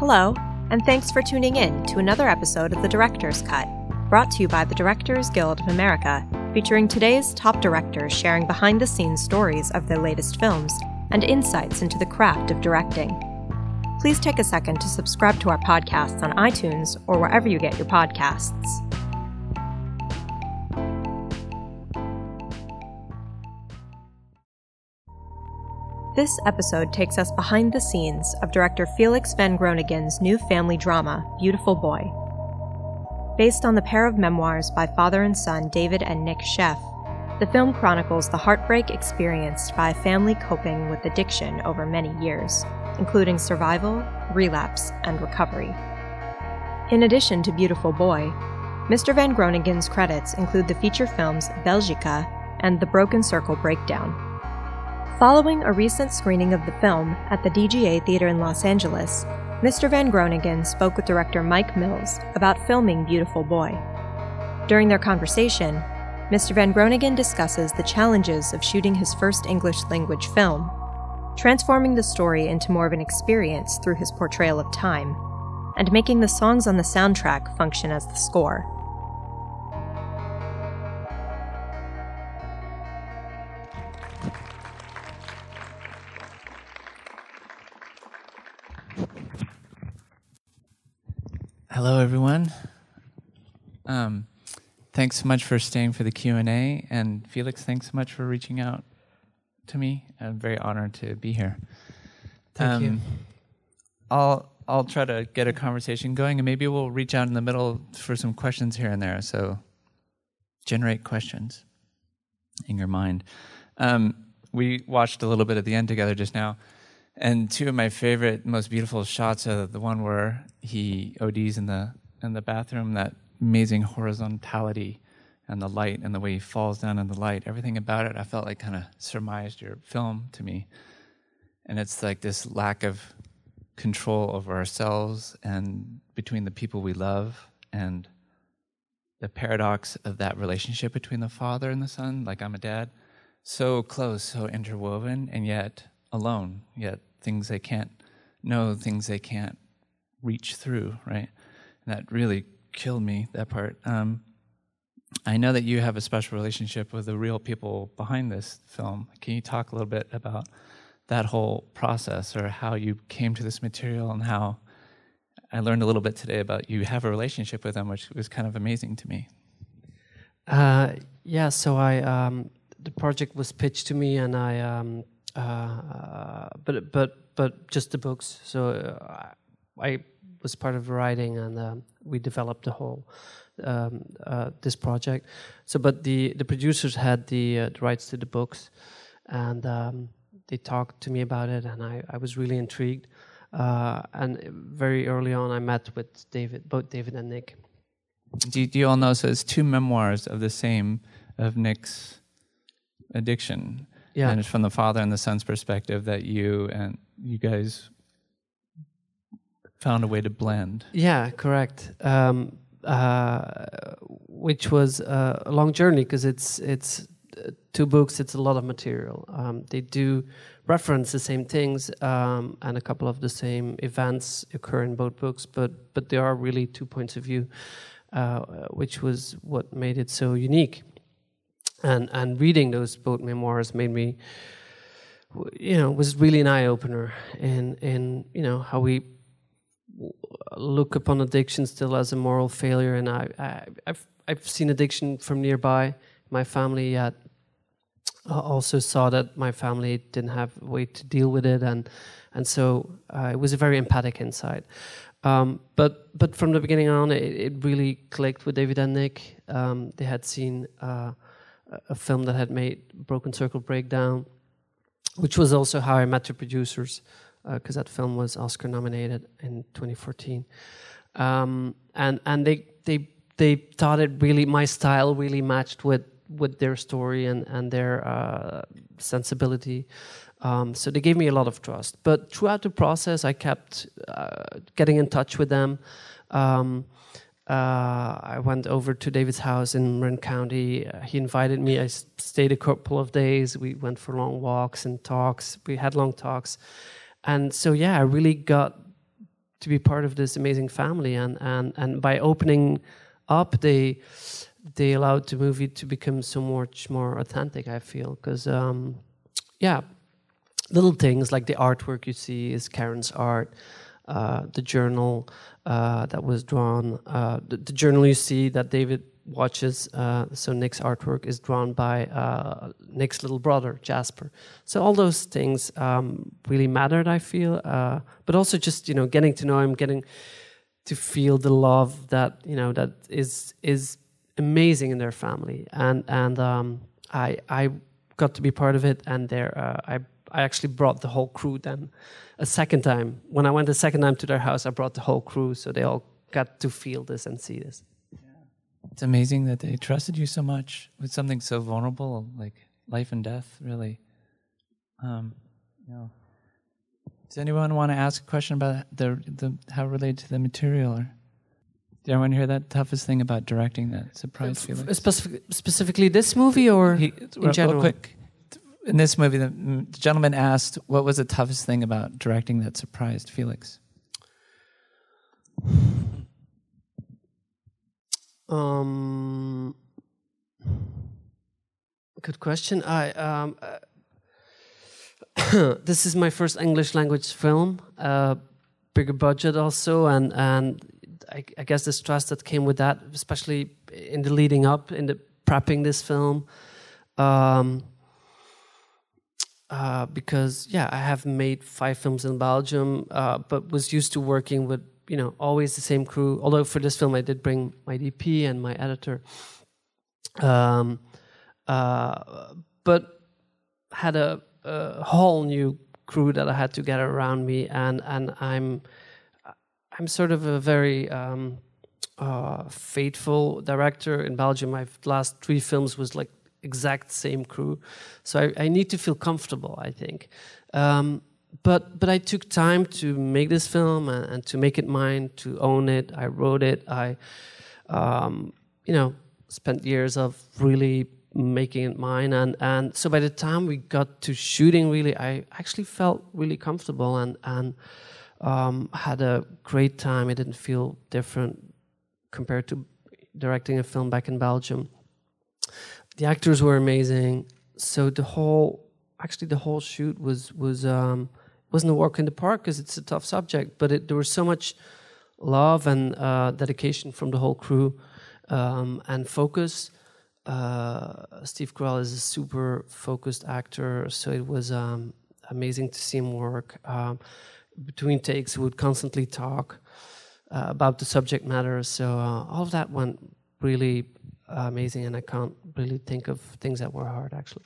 Hello, and thanks for tuning in to another episode of The Director's Cut, brought to you by the Directors Guild of America, featuring today's top directors sharing behind the scenes stories of their latest films and insights into the craft of directing. Please take a second to subscribe to our podcasts on iTunes or wherever you get your podcasts. This episode takes us behind the scenes of director Felix van Groeningen's new family drama, Beautiful Boy. Based on the pair of memoirs by father and son David and Nic Sheff, the film chronicles the heartbreak experienced by a family coping with addiction over many years, including survival, relapse, and recovery. In addition to Beautiful Boy, Mr. Van Groeningen's credits include the feature films Belgica and The Broken Circle Breakdown, Following a recent screening of the film at the DGA Theater in Los Angeles, Mr. Van Groeningen spoke with director Mike Mills about filming Beautiful Boy. During their conversation, Mr. Van Groeningen discusses the challenges of shooting his first English language film, transforming the story into more of an experience through his portrayal of time, and making the songs on the soundtrack function as the score. Hello, everyone. Um, thanks so much for staying for the Q and A, and Felix, thanks so much for reaching out to me. I'm very honored to be here. Thank um, you. I'll I'll try to get a conversation going, and maybe we'll reach out in the middle for some questions here and there. So, generate questions in your mind. Um, we watched a little bit at the end together just now. And two of my favorite, most beautiful shots are the one where he ODs in the in the bathroom. That amazing horizontality and the light and the way he falls down in the light. Everything about it, I felt like kind of surmised your film to me. And it's like this lack of control over ourselves and between the people we love and the paradox of that relationship between the father and the son. Like I'm a dad, so close, so interwoven, and yet alone, yet things they can't know, things they can't reach through, right? And that really killed me, that part. Um, I know that you have a special relationship with the real people behind this film. Can you talk a little bit about that whole process or how you came to this material and how I learned a little bit today about you have a relationship with them, which was kind of amazing to me. Uh, yeah, so I um, the project was pitched to me, and I um, uh, but but but just the books. So uh, I was part of writing, and um, we developed the whole um, uh, this project. So, but the the producers had the, uh, the rights to the books, and um, they talked to me about it, and I, I was really intrigued. Uh, and very early on, I met with David, both David and Nic. Do, do you all know? So it's two memoirs of the same of Nic's addiction. Yeah. And it's from the father and the son's perspective that you and you guys found a way to blend. Yeah, correct. Um, uh, which was uh, a long journey because it's it's uh, two books. It's a lot of material. Um, they do reference the same things, um, and a couple of the same events occur in both books. But but there are really two points of view, uh, which was what made it so unique and and reading those both memoirs made me you know was really an eye opener in in you know how we look upon addiction still as a moral failure. And I, I have I've seen addiction from nearby my family yet also saw that my family didn't have a way to deal with it. And and so uh, it was a very empathic insight. Um, but but from the beginning on it, it really clicked with David and Nic. Um, they had seen uh, a film that had made Broken Circle Breakdown, which was also how I met the producers, because uh, that film was Oscar nominated in 2014. Um, and and they they they thought it really my style really matched with with their story and and their uh, sensibility. Um, so they gave me a lot of trust. But throughout the process, I kept uh, getting in touch with them. Um, I went over to David's house in Marin County. Uh, he invited me. I stayed a couple of days. We went for long walks and talks. We had long talks. And so, yeah, I really got to be part of this amazing family, and and and by opening up, they they allowed the movie to become so much more authentic. I feel because um, yeah, little things like the artwork you see is Karen's art. Uh, the journal uh, that was drawn, uh, the, the, journal you see that David watches, uh, so Nic's artwork is drawn by uh, Nic's little brother, Jasper. So all those things um, really mattered, I feel, uh, but also just, you know, getting to know him, getting to feel the love that, you know, that is, is amazing in their family. And, and um, I, I got to be part of it, and there, I I actually brought the whole crew then a second time. When I went the second time to their house, I brought the whole crew so they all got to feel this and see this. Yeah. It's amazing that they trusted you so much with something so vulnerable like life and death, really. Um, you know. Does anyone want to ask a question about the, the how related to the material? Or did anyone hear that toughest thing about directing that surprised you? Specific, specifically this movie or he, in real, general? Real quick, in this movie, the, the, gentleman asked, "What was the toughest thing about directing that surprised Felix?" Um, good question. I um, uh, this is my first English language film, uh, bigger budget also, and and I, I, guess the stress that came with that, especially in the leading up, in the prepping this film. Um, uh, because yeah, I have made five films in Belgium, uh, but was used to working with you know always the same crew. Although for this film I did bring my DP and my editor, um, uh, but had a, a, whole new crew that I had to get around me, and and I'm I'm sort of a very um, uh, faithful director in Belgium. My last three films was like exact same crew. So I, I need to feel comfortable, I think. Um, but but I took time to make this film and, and, to make it mine, to own it. I wrote it. I, um, you know, spent years of really making it mine. And and so by the time we got to shooting, really, I actually felt really comfortable and and um, had a great time. It didn't feel different compared to directing a film back in Belgium the actors were amazing. So the whole, actually, the whole shoot was was um, wasn't a walk in the park because it's a tough subject, but it, there was so much love and uh, dedication from the whole crew um, and focus. Uh, Steve Carell is a super focused actor, so it was um, amazing to see him work. Um, between takes, we would constantly talk uh, about the subject matter. So uh, all of that went really amazing, and I can't really think of things that were hard actually.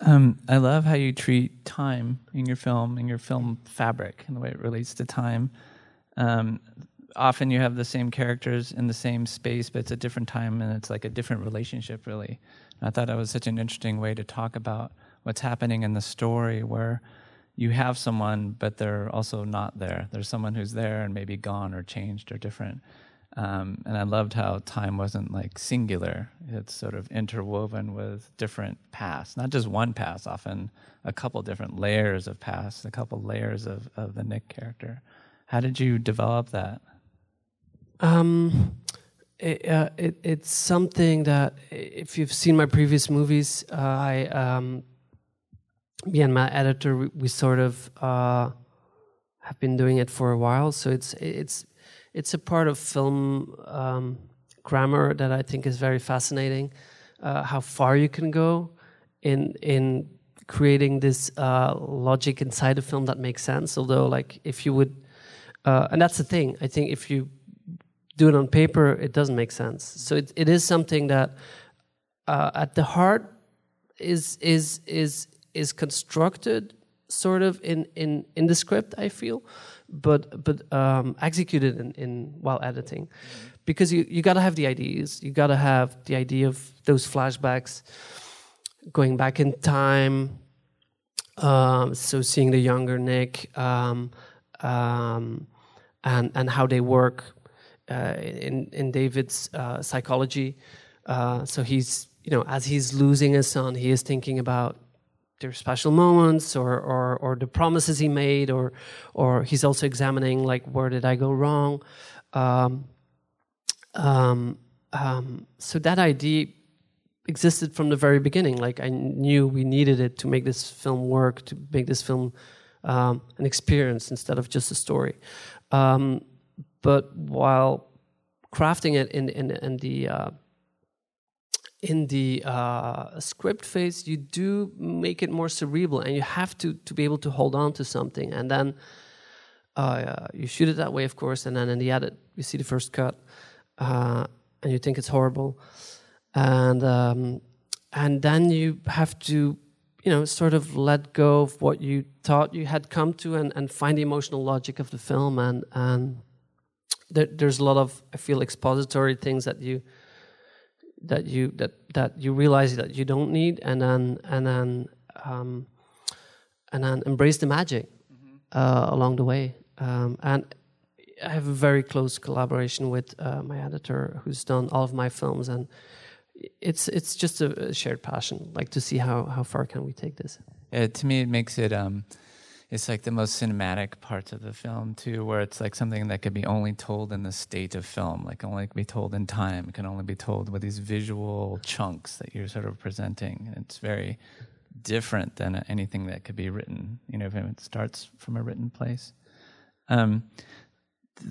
Um, I love how you treat time in your film, in your film fabric, and the way it relates to time. Um, often you have the same characters in the same space, but it's a different time and it's like a different relationship, really. And I thought that was such an interesting way to talk about what's happening in the story where you have someone, but they're also not there. There's someone who's there and maybe gone or changed or different. Um, and I loved how time wasn't like singular. It's sort of interwoven with different pasts, not just one past, often a couple different layers of past, a couple layers of, of the Nic character. How did you develop that? Um, it, uh, it, it's something that, if you've seen my previous movies, uh, I, um, me and my editor, we, we sort of uh, have been doing it for a while. So it's it's it's a part of film um, grammar that I think is very fascinating. Uh, how far you can go in in creating this uh, logic inside a film that makes sense. Although, like, if you would, uh, and that's the thing. I think if you do it on paper, it doesn't make sense. So it, it is something that, uh, at the heart, is is is is constructed sort of in in in the script. I feel but but um, executed in, in while editing, because you you got to have the ideas. You got to have the idea of those flashbacks, going back in time. Um, so seeing the younger Nic um, um and and how they work uh, in in David's uh, psychology. Uh, so he's you know as he's losing his son, he is thinking about their special moments or, or or the promises he made or or he's also examining like where did I go wrong? Um, um, um, so that idea existed from the very beginning. Like I knew we needed it to make this film work to make this film um, an experience instead of just a story. Um, but while crafting it in in, in the uh, in the uh, script phase, you do make it more cerebral, and you have to to be able to hold on to something, and then uh, you shoot it that way, of course, and then in the edit, you see the first cut, uh, and you think it's horrible, and um, and then you have to, you know, sort of let go of what you thought you had come to, and, and find the emotional logic of the film, and and there, there's a lot of I feel expository things that you that you that that you realize that you don't need, and then and then um, and then embrace the magic mm-hmm. uh, along the way. Um, and I have a very close collaboration with uh, my editor, who's done all of my films, and it's it's just a, a shared passion, like to see how how far can we take this. Yeah, to me, it makes it. Um it's like the most cinematic parts of the film too, where it's like something that could be only told in the state of film, like only be told in time. It can only be told with these visual chunks that you're sort of presenting. And it's very different than anything that could be written. You know, if it starts from a written place. Um,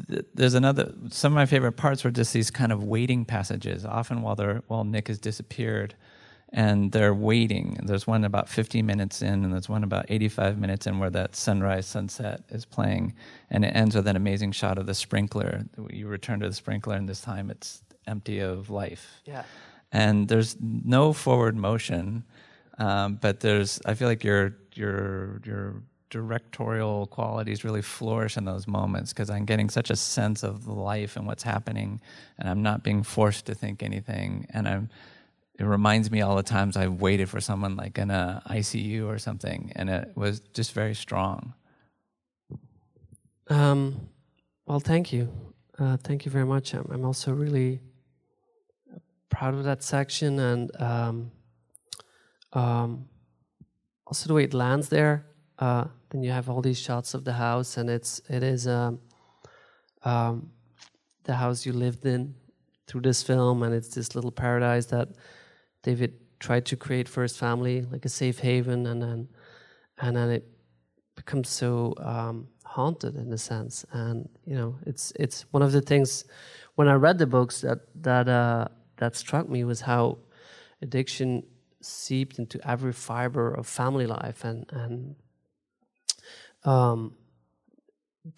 th- there's another. Some of my favorite parts were just these kind of waiting passages. Often while they're while Nic has disappeared and they're waiting. There's one about 50 minutes in, and there's one about 85 minutes in where that sunrise sunset is playing, and it ends with an amazing shot of the sprinkler. You return to the sprinkler, and this time it's empty of life. Yeah. And there's no forward motion, um, but there's. I feel like your your your directorial qualities really flourish in those moments because I'm getting such a sense of life and what's happening, and I'm not being forced to think anything, and I'm it reminds me all the times I've waited for someone like in a ICU or something, and it was just very strong. Um, well, thank you, uh, thank you very much. I'm, I'm, also really proud of that section, and um, um, also the way it lands there. Uh, then you have all these shots of the house, and it's it is um, um, the house you lived in through this film, and it's this little paradise that David tried to create for his family, like a safe haven, and then and then it becomes so um, haunted in a sense. And you know, it's it's one of the things when I read the books that that uh, that struck me was how addiction seeped into every fiber of family life, and and um,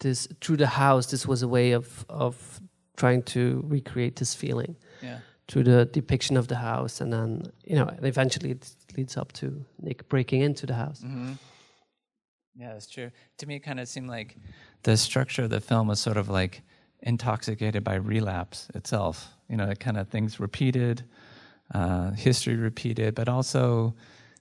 this through the house, this was a way of of trying to recreate this feeling. Yeah through the depiction of the house, and then you know, eventually it leads up to Nic breaking into the house. Mm-hmm. Yeah, that's true. To me, it kind of seemed like the structure of the film was sort of like intoxicated by relapse itself. You know, it kind of things repeated, uh, history repeated, but also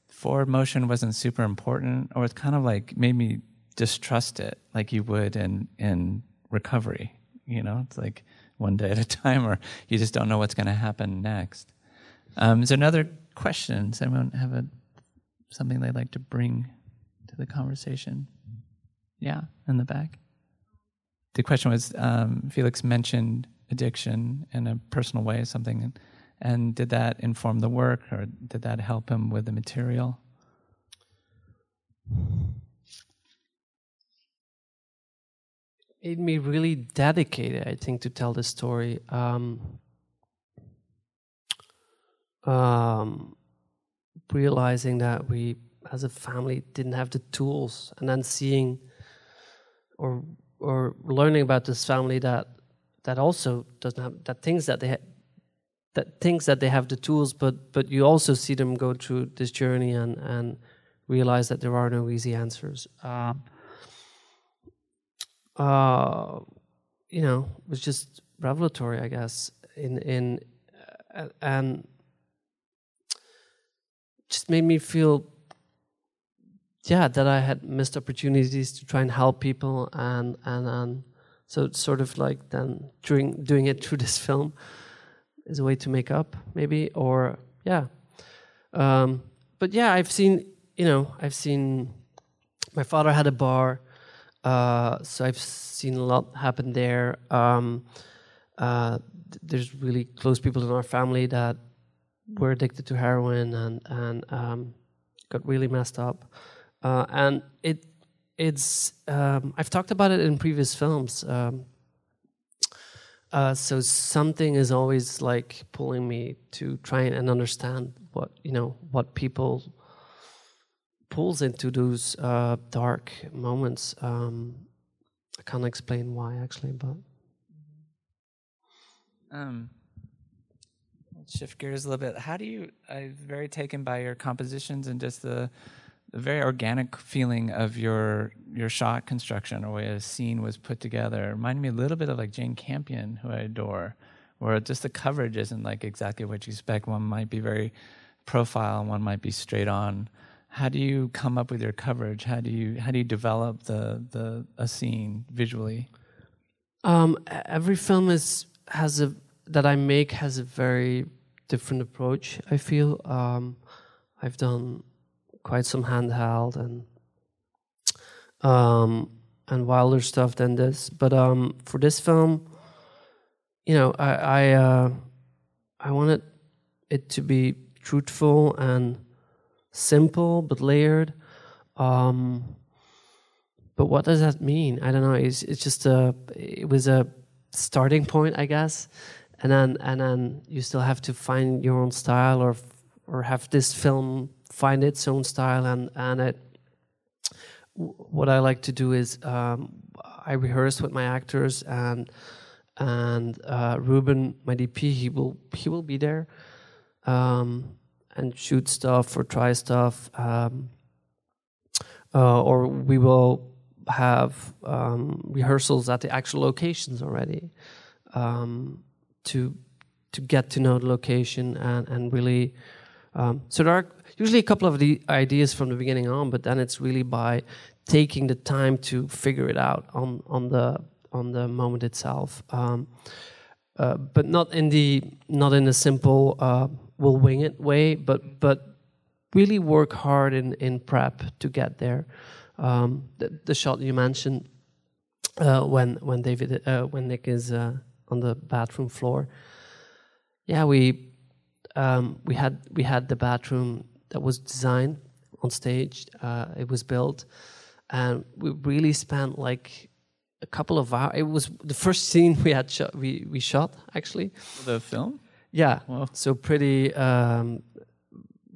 forward motion wasn't super important, or it's kind of like made me distrust it, like you would in in recovery. You know, it's like one day at a time, or you just don't know what's going to happen next. Um, is there another question? Does anyone have a something they'd like to bring to the conversation? Yeah, in the back. The question was um, Felix mentioned addiction in a personal way, something, and did that inform the work, or did that help him with the material? Made me really dedicated, I think, to tell the story. Um, um, realizing that we, as a family, didn't have the tools, and then seeing or or learning about this family that that also doesn't have that things that they ha- that things that they have the tools, but but you also see them go through this journey and and realize that there are no easy answers. Um, uh, you know, was just revelatory, I guess, in in uh, and just made me feel yeah that I had missed opportunities to try and help people and and and so it's sort of like then doing doing it through this film is a way to make up maybe or yeah um, but yeah I've seen you know, I've seen. My father had a bar, uh, so I've seen a lot happen there. Um, uh, th- there's really close people in our family that were addicted to heroin and and um, got really messed up, uh, and it it's um, I've talked about it in previous films. Um, uh, so something is always like pulling me to try and understand what you know what people pulls into those uh, dark moments. Um, I can't explain why actually, but Um, let's shift gears a little bit. How do you? I'm very taken by your compositions and just the, the very organic feeling of your your shot construction or way a scene was put together. Reminded me a little bit of like Jane Campion, who I adore, where just the coverage isn't like exactly what you expect. One might be very profile, and one might be straight on. How do you come up with your coverage? How do you how do you develop the the a scene visually? Um, every film is has a that I make has a very different approach. I feel um, I've done quite some handheld and um, and wilder stuff than this, but um, for this film, you know, I I, uh, I wanted it to be truthful and simple but layered. Um, but what does that mean? I don't know. It's it's just a it was a starting point, I guess, and then and then you still have to find your own style or or have this film find its own style and and it. What I like to do is um, I rehearse with my actors and and uh, Ruben, my DP, he will he will be there um, and shoot stuff or try stuff. Um, uh, or we will have um, rehearsals at the actual locations already um, to to get to know the location and and really. Um, so there are usually a couple of the ideas from the beginning on, but then it's really by taking the time to figure it out on on the on the moment itself. Um, uh, but not in the not in a simple uh, we'll wing it way, but but really work hard in in prep to get there. Um, the, the shot you mentioned uh, when when David uh, when Nic is uh, on the bathroom floor, yeah, we um, we had we had the bathroom that was designed on stage. Uh, it was built, and we really spent like a couple of hours. It was the first scene we had shot. We we shot actually. The film. Yeah. Wow. So pretty um,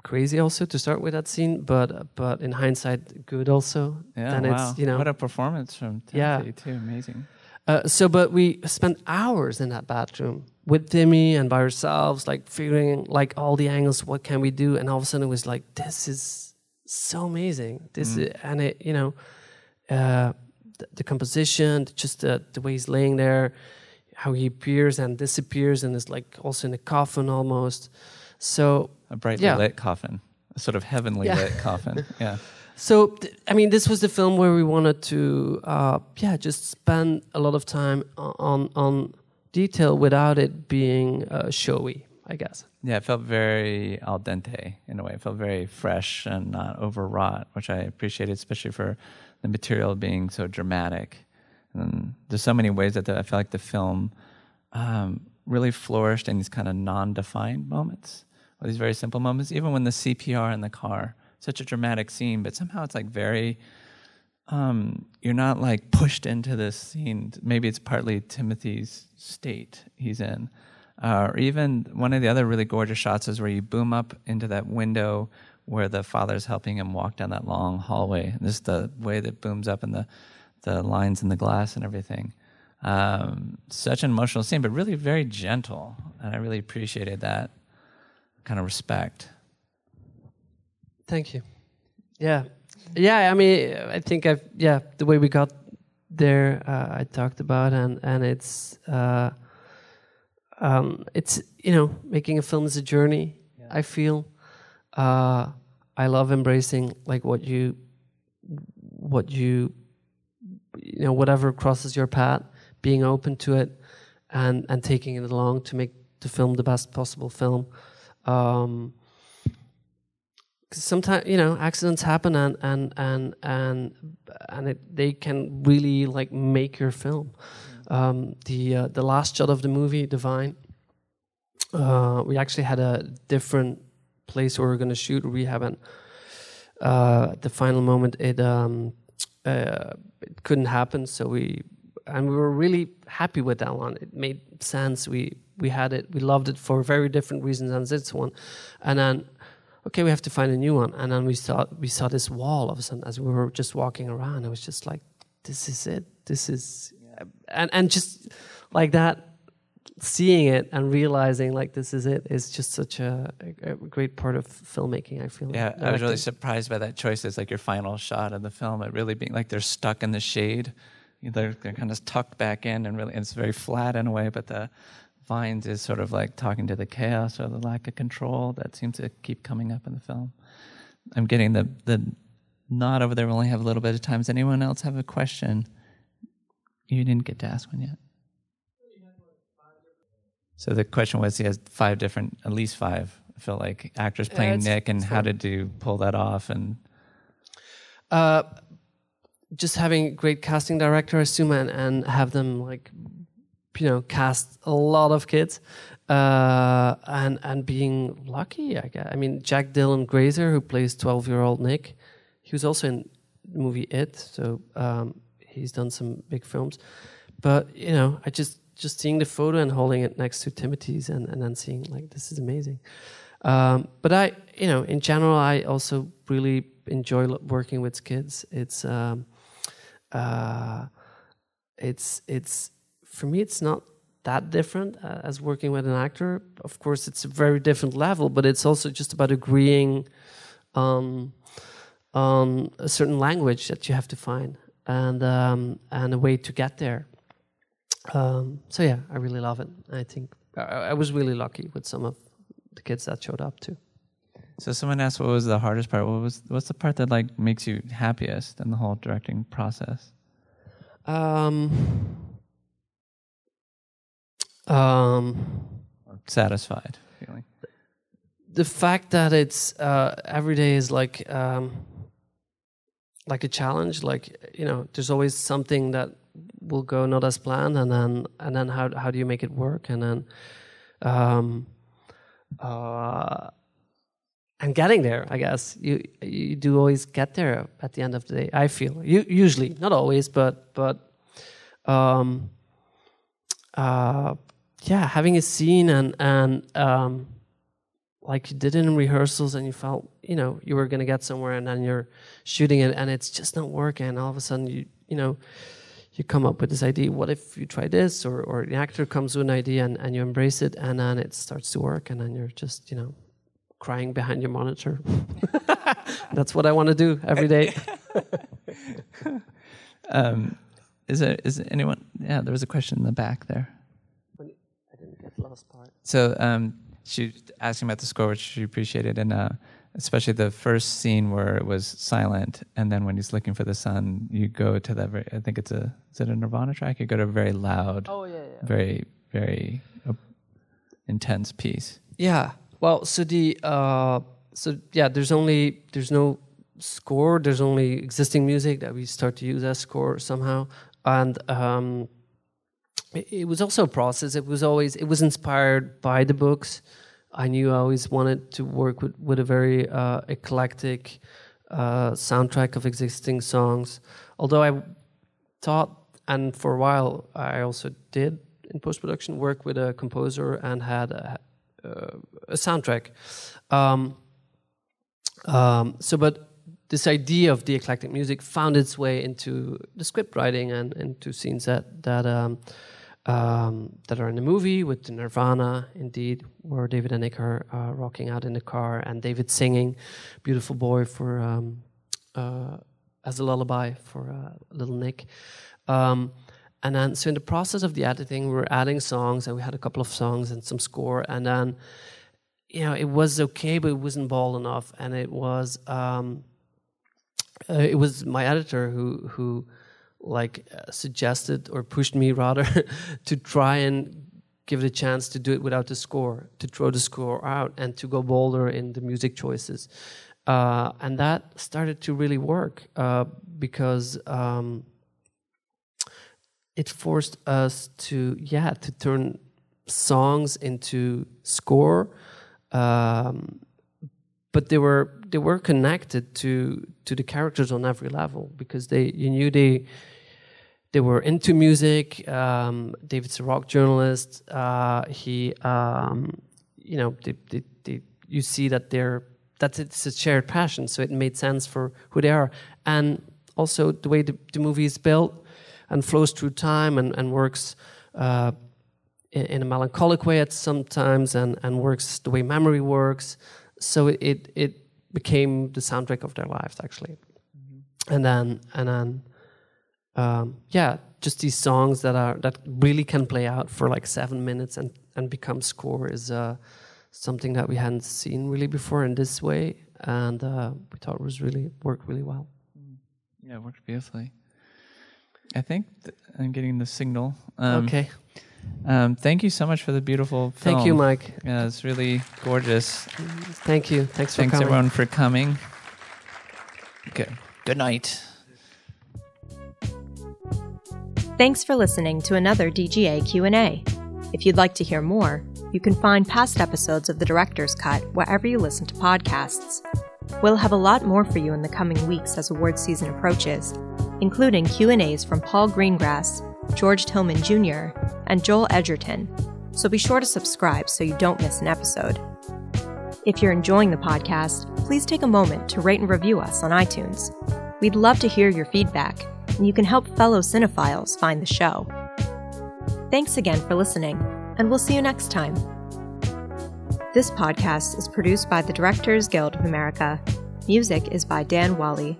crazy also to start with that scene, but but in hindsight, good also. Yeah, Then wow. it's you know. what a performance from Yeah. Timothy too. Amazing. Uh, so, but we spent hours in that bathroom with Timmy and by ourselves, like figuring like all the angles. What can we do? And all of a sudden, it was like, this is so amazing. This is, and it, you know, uh, the, the composition, just the, the way he's laying there, how he appears and disappears, and is like also in a coffin almost. So A brightly Yeah. lit coffin, a sort of heavenly Yeah. lit coffin. Yeah. So, I mean, this was the film where we wanted to, uh, yeah, just spend a lot of time on on detail without it being uh, showy, I guess. Yeah, it felt very al dente in a way. It felt very fresh and not overwrought, which I appreciated, especially for the material being so dramatic. And there's so many ways that the, I feel like the film um, really flourished in these kind of non-defined moments, or these very simple moments. Even when the CPR in the car, such a dramatic scene, but somehow it's like very um, you're not like pushed into this scene. Maybe it's partly Timothy's state he's in. Uh, or even one of the other really gorgeous shots is where you boom up into that window where the father's helping him walk down that long hallway. And just the way that booms up and the, the lines in the glass and everything. Um, such an emotional scene, but really very gentle. And I really appreciated that kind of respect. Thank you. Yeah, yeah. I mean, I think I've yeah the way we got there uh, I talked about and and it's uh, um, it's you know making a film is a journey. I feel uh, I love embracing like what you what you you know whatever crosses your path, being open to it and and taking it along to make the film the best possible film. Um, sometimes you know accidents happen and and and and and it, they can really like make your film. Um, the uh, the last shot of the movie, Divine, uh, we actually had a different place where we are going to shoot. We haven't. Uh, at the final moment, it um, uh, it couldn't happen, so we and we were really happy with that one. It made sense. We we had it. We loved it for very different reasons than this one, and then okay, we have to find a new one. And then we saw we saw this wall of a sudden as we were just walking around. It was just like, this is it. This is, and and just like that, seeing it and realizing like this is it is just such a, a great part of filmmaking. I feel. Yeah, I was really surprised by that choice. It's like your final shot of the film. It really being like they're stuck in the shade. They're, they're kind of tucked back in, and really, and it's very flat in a way. But the Vines is sort of like talking to the chaos or the lack of control that seems to keep coming up in the film. I'm getting the the nod over there. We only have a little bit of time. Does anyone else have a question? You didn't get to ask one yet. So the question was, he has five different, at least five. I feel like actors playing Nic, and how did you pull that off? And uh, just having great casting director, I assume, and, and have them like you know cast a lot of kids uh, and and being lucky I guess I mean Jack Dylan Grazer who plays 12 year old Nic he was also in the movie It so um, he's done some big films but you know I just just seeing the photo and holding it next to Timothy's and, and then seeing like this is amazing um, but I you know in general I also really enjoy working with kids it's um, uh, it's it's for me, it's not that different uh, as working with an actor. Of course, it's a very different level, but it's also just about agreeing on on a certain language that you have to find and um, and a way to get there. Um, so yeah, I really love it. I think I, I, was really lucky with some of the kids that showed up too. So someone asked, what was the hardest part? What was what's the part that like makes you happiest in the whole directing process? Um, um, satisfied feeling. The fact that it's uh, every day is like um, like a challenge. Like you know, there's always something that will go not as planned, and then and then how how do you make it work? And then um, uh, and getting there, I guess you you do always get there at the end of the day. I feel you usually not always, but but um, uh, yeah, having a scene and and um, like you did it in rehearsals and you felt you know you were gonna get somewhere and then you're shooting it and it's just not working all of a sudden you you know you come up with this idea what if you try this? Or or the actor comes with an idea and, and you embrace it and then it starts to work and then you're just you know crying behind your monitor. That's what i want to do every day. Um, is there is anyone yeah there was a question in the back there. Last part. So um, she asking about the score, which she appreciated, and uh, especially the first scene where it was silent, and then when he's looking for the sun, you go to that. Very, I think it's a is it a Nirvana track? You go to a very loud, oh yeah, yeah. very very uh, intense piece. Yeah. Well, so the uh, so yeah, there's only there's no score. There's only existing music that we start to use as score somehow, and um, it was also a process. It was always it was inspired by the books. I knew I always wanted to work with with a very uh, eclectic uh, soundtrack of existing songs. Although I thought, and for a while I also did in post production work with a composer and had a, uh, a soundtrack. Um, um, so, but this idea of the eclectic music found its way into the script writing and into scenes that that. Um, um, that are in the movie with the Nirvana, indeed, where David and Nic are uh, rocking out in the car, and David singing "Beautiful Boy" for um, uh, as a lullaby for uh, little Nic. Um, and then, so in the process of the editing, we were adding songs, and we had a couple of songs and some score, and then, you know, it was okay, but it wasn't bald enough, and it was, um, uh, it was my editor who who like uh, suggested or pushed me rather to try and give it a chance to do it without the score, to throw the score out and to go bolder in the music choices. uh, and that started to really work uh, because um, it forced us to yeah to turn songs into score um, but they were they were connected to to the characters on every level because they you knew they they were into music. Um, David's a rock journalist. Uh, he um, you know they, they, they, you see that they're that it's a shared passion, so it made sense for who they are, and also the way the, the movie is built and flows through time and, and works. Uh, in, in a melancholic way at sometimes and, and works the way memory works so it it became the soundtrack of their lives actually mm-hmm. and then and then um, yeah just these songs that are that really can play out for like seven minutes and and become score is uh, something that we hadn't seen really before in this way and uh, we thought it was really worked really well mm. yeah it worked beautifully i think i'm getting the signal um, okay um, thank you so much for the beautiful film. Thank you, Mike. Yeah, it's really gorgeous. Thank you. Thanks for Thanks coming. everyone for coming. Okay. Good night. Thanks for listening to another DGA Q&A. If you'd like to hear more, you can find past episodes of The Director's Cut wherever you listen to podcasts. We'll have a lot more for you in the coming weeks as award season approaches, including Q&As from Paul Greengrass, George Tillman Jr., and Joel Edgerton, so be sure to subscribe so you don't miss an episode. If you're enjoying the podcast, please take a moment to rate and review us on iTunes. We'd love to hear your feedback, and you can help fellow cinephiles find the show. Thanks again for listening, and we'll see you next time. This podcast is produced by the Directors Guild of America. Music is by Dan Wally.